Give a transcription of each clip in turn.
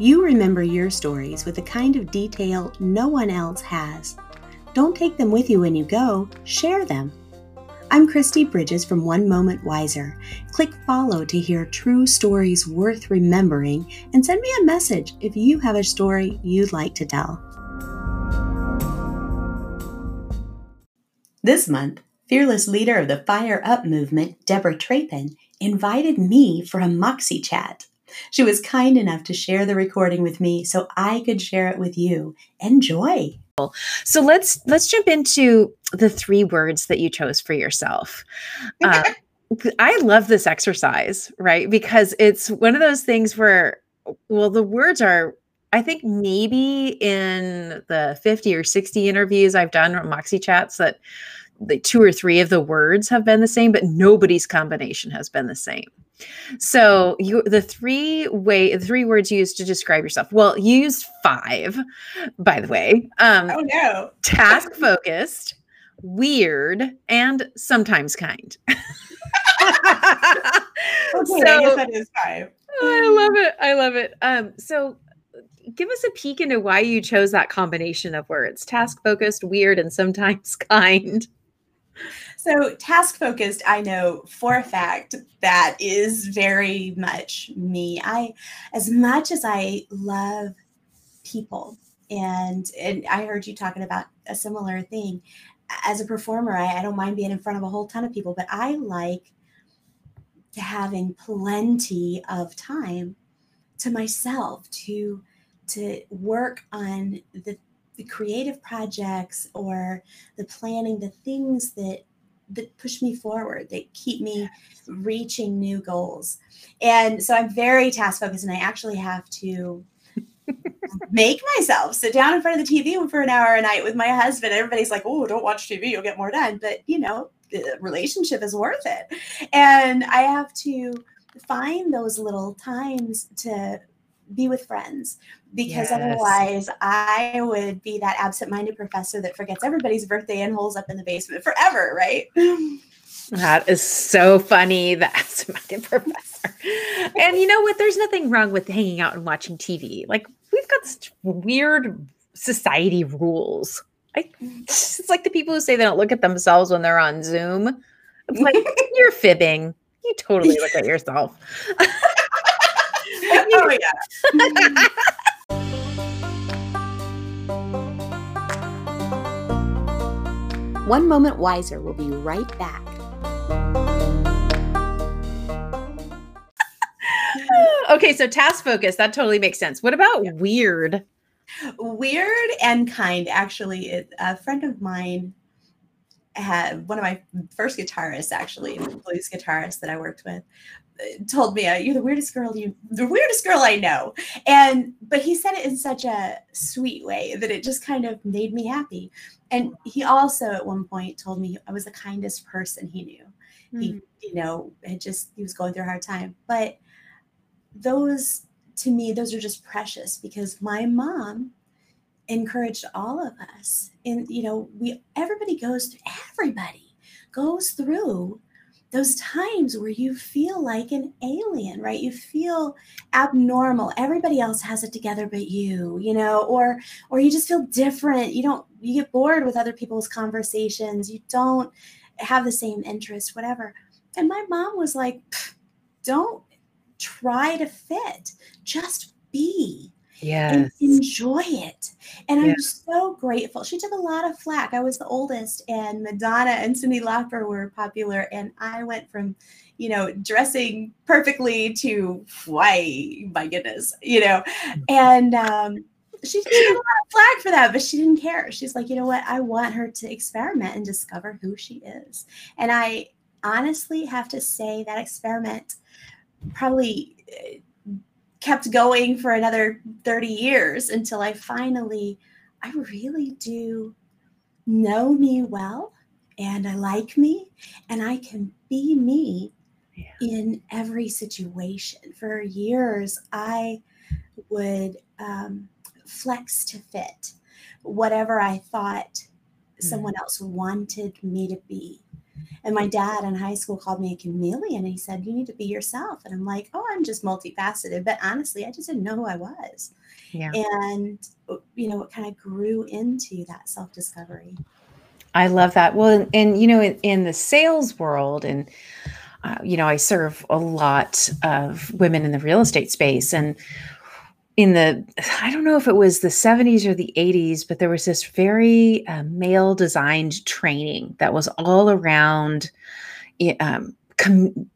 You remember your stories with the kind of detail no one else has. Don't take them with you when you go, share them. I'm Kristi Bridges from One Moment Wiser. Click follow to hear true stories worth remembering and send me a message if you have a story you'd like to tell. This month, fearless leader of the Fire Up movement, Debra Trappen, invited me for a Moxie chat. She was kind enough to share the recording with me so I could share it with you. Enjoy. So let's let's jump into the three words that you chose for yourself. Uh, I love this exercise, right? Because it's one of those things where, well, the words are. I think maybe in the 50 or 60 interviews I've done on Moxie chats that the two or three of the words have been the same, but nobody's combination has been the same. So you the three way the three words used to describe yourself. Well, you used five, by the way. Um oh no. task focused, weird, and sometimes kind. okay, so, I guess that is five. I love it. I love it. Um, so give us a peek into why you chose that combination of words task focused, weird, and sometimes kind. So, task focused, I know for a fact that is very much me. I, as much as I love people, and and I heard you talking about a similar thing. As a performer, I, I don't mind being in front of a whole ton of people, but I like having plenty of time to myself to to work on the the creative projects or the planning, the things that that push me forward, that keep me reaching new goals. And so I'm very task focused and I actually have to make myself sit down in front of the TV for an hour a night with my husband. Everybody's like, oh, don't watch TV, you'll get more done. But you know, the relationship is worth it. And I have to find those little times to be with friends because yes. otherwise I would be that absent-minded professor that forgets everybody's birthday and holes up in the basement forever, right? That is so funny, the absent-minded professor. and you know what? There's nothing wrong with hanging out and watching TV. Like we've got such weird society rules. I, it's like the people who say they don't look at themselves when they're on Zoom. It's like you're fibbing. You totally look at yourself. oh yeah. One Moment Wiser will be right back. okay, so task focus, that totally makes sense. What about yeah. weird? Weird and kind. Actually, a friend of mine had one of my first guitarists, actually, blues guitarist that I worked with, told me, uh, "You're the weirdest girl you, the weirdest girl I know." And but he said it in such a sweet way that it just kind of made me happy. And he also at one point told me I was the kindest person he knew. Mm-hmm. He, hmm. you know, had just he was going through a hard time. But those to me, those are just precious because my mom encouraged all of us. And you know, we everybody goes through everybody goes through those times where you feel like an alien, right? You feel abnormal. Everybody else has it together but you, you know, or or you just feel different. You don't you get bored with other people's conversations. You don't have the same interest, whatever. And my mom was like, don't try to fit. Just be yes. enjoy it. And I'm so grateful. She took a lot of flack. I was the oldest, and Madonna and Cyndi Lauper were popular. And I went from, you know, dressing perfectly to why, my goodness, you know, mm. and um, she, she a lot of flack for that, but she didn't care. She's like, you know what? I want her to experiment and discover who she is. And I honestly have to say that experiment probably eh, kept going for another 30 years until I finally, I really do know me well and I like me and I can be me yeah. in every situation. For years, I would um, flex to fit whatever I thought mm. someone else wanted me to be. And my dad in high school called me a chameleon. And he said, You need to be yourself. And I'm like, Oh, I'm just multifaceted. But honestly, I just didn't know who I was. Yeah. And, uh, you know, it kind of grew into that self discovery. I love that. Well, and, and you know, in, in, the sales world, and uh, you know, I serve a lot of women in the real estate space, and in the I don't know if it was the 70s or the 80s, but there was this very uh, male designed training that was all around um, com-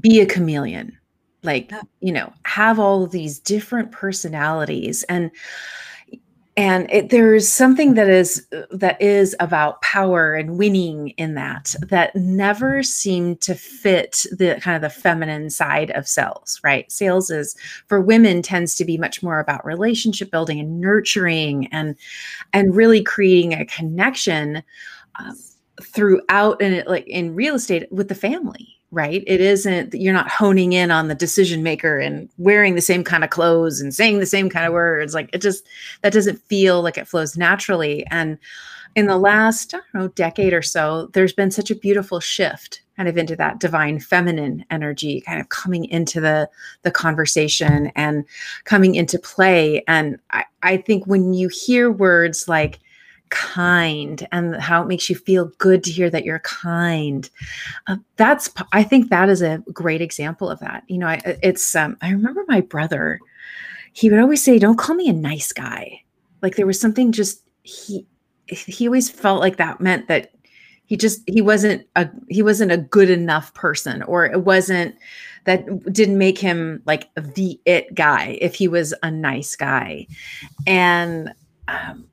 be a chameleon, like you know, have all of these different personalities. And and it, there's something that is that is about power and winning in that that never seemed to fit the kind of the feminine side of sales right? Sales is for women tends to be much more about relationship building and nurturing and and really creating a connection um, throughout and like in real estate with the family right? It isn't you're not honing in on the decision maker and wearing the same kind of clothes and saying the same kind of words. Like it just that doesn't feel like it flows naturally. And in the last, know, decade or so, there's been such a beautiful shift kind of into that divine feminine energy kind of coming into the the conversation and coming into play. And I, I think when you hear words like kind and how it makes you feel good to hear that you're kind. Uh, that's i think that is a great example of that. You know I, it's um, i remember my brother he would always say don't call me a nice guy. Like there was something just he he always felt like that meant that he just he wasn't a he wasn't a good enough person or it wasn't that didn't make him like the it guy if he was a nice guy. And um,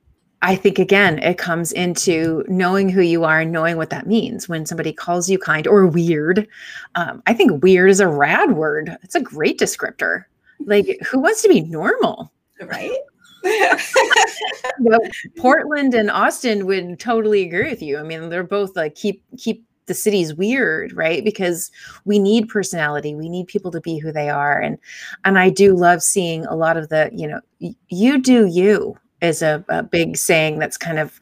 I think again, it comes into knowing who you are and knowing what that means when somebody calls you kind or weird. Um, I think weird is a rad word. It's a great descriptor. Like, who wants to be normal? Right. Portland and Austin would totally agree with you. I mean, they're both like keep keep the cities weird, right? Because we need personality. We need people to be who they are. And and I do love seeing a lot of the, you know, you do you is a, a big saying that's kind of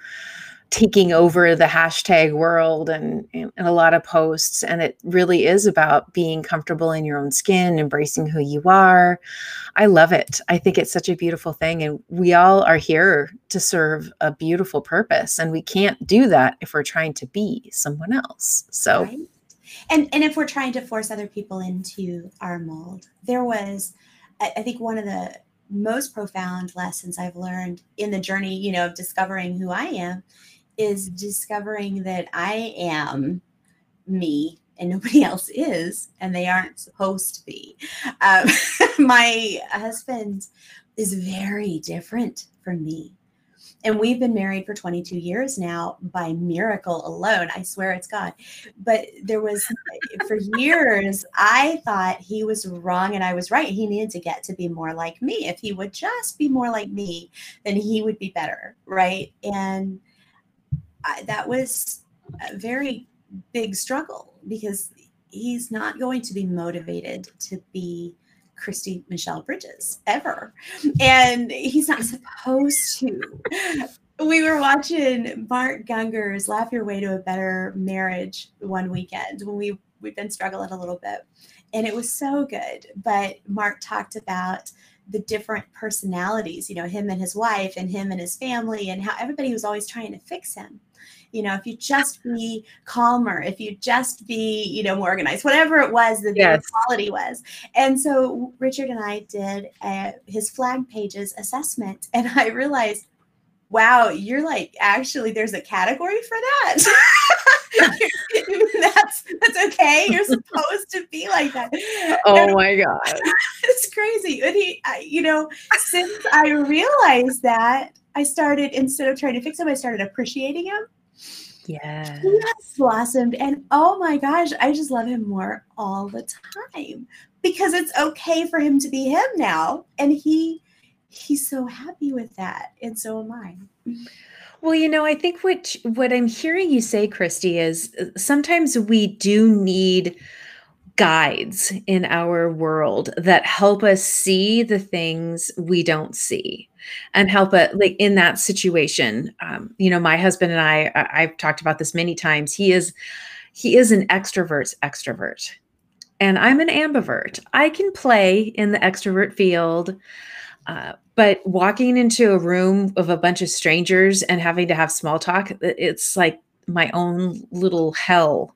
taking over the hashtag world and, and, a lot of posts. And it really is about being comfortable in your own skin, embracing who you are. I love it. I think it's such a beautiful thing. And we all are here to serve a beautiful purpose. And we can't do that if we're trying to be someone else. So, right. and, and if we're trying to force other people into our mold, there was, I, I think one of the most profound lessons I've learned in the journey, you know, of discovering who I am is discovering that I am me and nobody else is, and they aren't supposed to be. Um, my husband is very different from me. And we've been married for 22 years now by miracle alone. I swear it's God. But there was, for years, I thought he was wrong and I was right. He needed to get to be more like me. If he would just be more like me, then he would be better. Right. And I, that was a very big struggle because he's not going to be motivated to be Kristi Michelle Bridges ever. And he's not supposed to. We were watching Mark Gungor's Laugh Your Way to a Better Marriage one weekend when we we've been struggling a little bit. And it was so good. But Mark talked about the different personalities, you know, him and his wife and him and his family, and how everybody was always trying to fix him you know if you just be calmer if you just be you know more organized whatever it was that yes. the quality was. And so richard and i did a, his flag pages assessment and i realized wow you're like actually there's a category for that. That's that's okay. You're supposed to be like that. Oh and my god. It's crazy. And he you know since i realized that i started instead of trying to fix him i started appreciating him yeah. He has blossomed. And oh my gosh, I just love him more all the time because it's okay for him to be him now. And he he's so happy with that. And so am I. Well, you know, I think what what I'm hearing you say, Kristi, is uh, sometimes we do need guides in our world that help us see the things we don't see and help it like in that situation um, you know my husband and I, I i've talked about this many times he is he is an extrovert's extrovert. And I'm an ambivert. I can play in the extrovert field. Uh, but walking into a room of a bunch of strangers and having to have small talk, it's like my own little hell.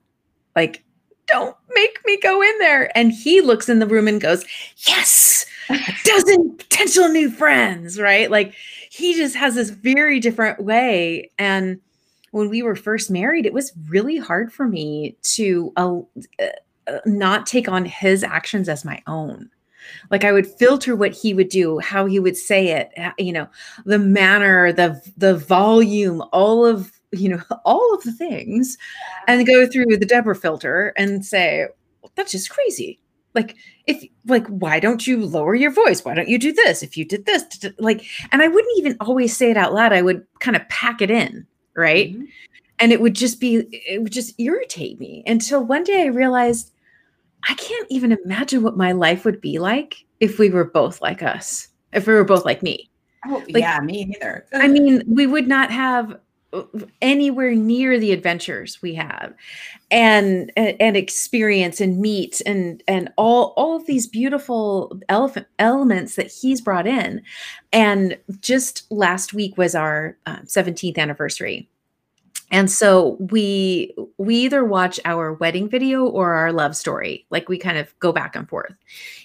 Like, don't make me go in there. And he looks in the room and goes, Yes, a dozen potential new friends, right? Like, he just has this very different way. And when we were first married, it was really hard for me to uh, uh, not take on his actions as my own like i would filter what he would do how he would say it you know the manner the the volume all of you know all of the things and go through the Debra filter and say that's just crazy like if like why don't you lower your voice why don't you do this if you did this like and i wouldn't even always say it out loud i would kind of pack it in right mm-hmm. and it would just be it would just irritate me until one day i realized I can't even imagine what my life would be like if we were both like us, if we were both like me. Oh, like, yeah, me neither. I mean, we would not have anywhere near the adventures we have and and experience and meet and and all all of these beautiful elephant elements that he's brought in. And just last week was our uh, 17th anniversary. And so we we either watch our wedding video or our love story. Like we kind of go back and forth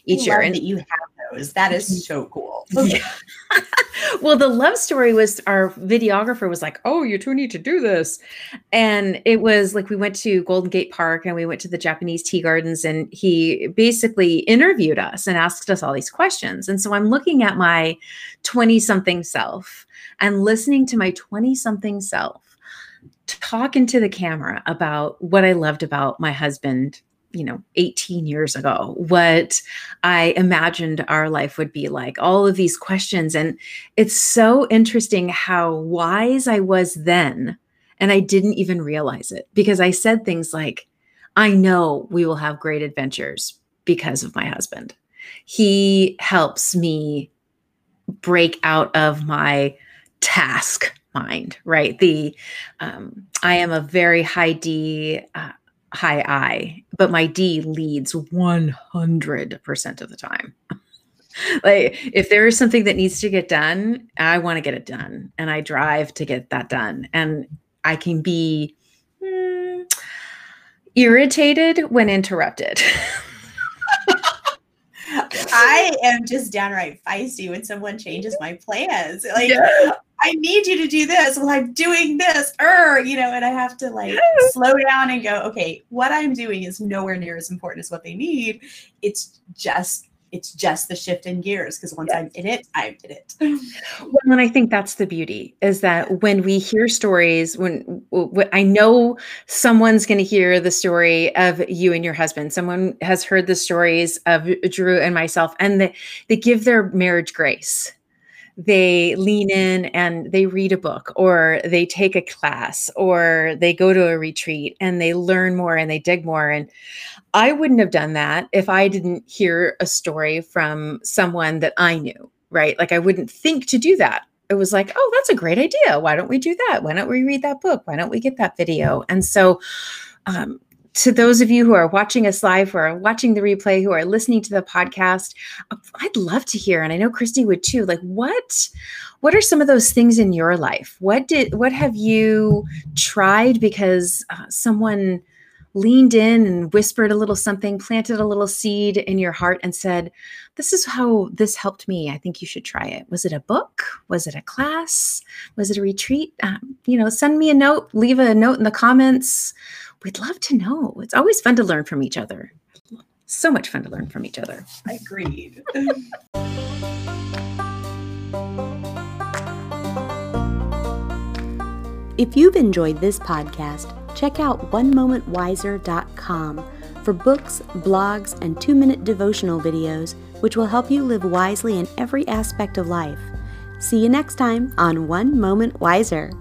each year. And you have those. That is so cool well the love story was our videographer was like oh you two need to do this. And it was like we went to golden gate park and we went to the japanese tea gardens and he basically interviewed us and asked us all these questions. And so i'm looking at my 20 something self and listening to my 20 something self talk into the camera about what I loved about my husband, you know, 18 years ago, what I imagined our life would be like, all of these questions. And it's so interesting how wise I was then. And I didn't even realize it because I said things like, I know we will have great adventures because of my husband. He helps me break out of my task mind, right? The um, I am a very high D, uh, high I, but my D leads 100% of the time. like if there is something that needs to get done, I want to get it done and I drive to get that done. And I can be mm, irritated when interrupted. I am just downright feisty when someone changes my plans. Like yeah. I need you to do this. Well, I'm doing this, er, you know, and I have to like slow down and go, okay, what I'm doing is nowhere near as important as what they need. It's just it's just the shift in gears because once yes. I'm in it, I'm in it. well, and I think that's the beauty is that when we hear stories, when, when I know someone's going to hear the story of you and your husband, someone has heard the stories of Drew and myself, and they, they give their marriage grace they lean in and they read a book or they take a class or they go to a retreat and they learn more and they dig more and I wouldn't have done that if I didn't hear a story from someone that I knew, right? Like I wouldn't think to do that. It was like, oh, that's a great idea. Why don't we do that? Why don't we read that book? Why don't we get that video? And so, um, to those of you who are watching us live, who are watching the replay, who are listening to the podcast, I'd love to hear, and I know Kristi would too. Like, what, what are some of those things in your life? What did, what have you tried because uh, someone leaned in and whispered a little something, planted a little seed in your heart and said, This is how this helped me. I think you should try it. Was it a book? Was it a class? Was it a retreat? Um, you know, send me a note, leave a note in the comments. We'd love to know. It's always fun to learn from each other. So much fun to learn from each other. I agreed. if you've enjoyed this podcast, check out onemomentwiser.com for books, blogs, and two minute devotional videos which will help you live wisely in every aspect of life. See you next time on One Moment Wiser.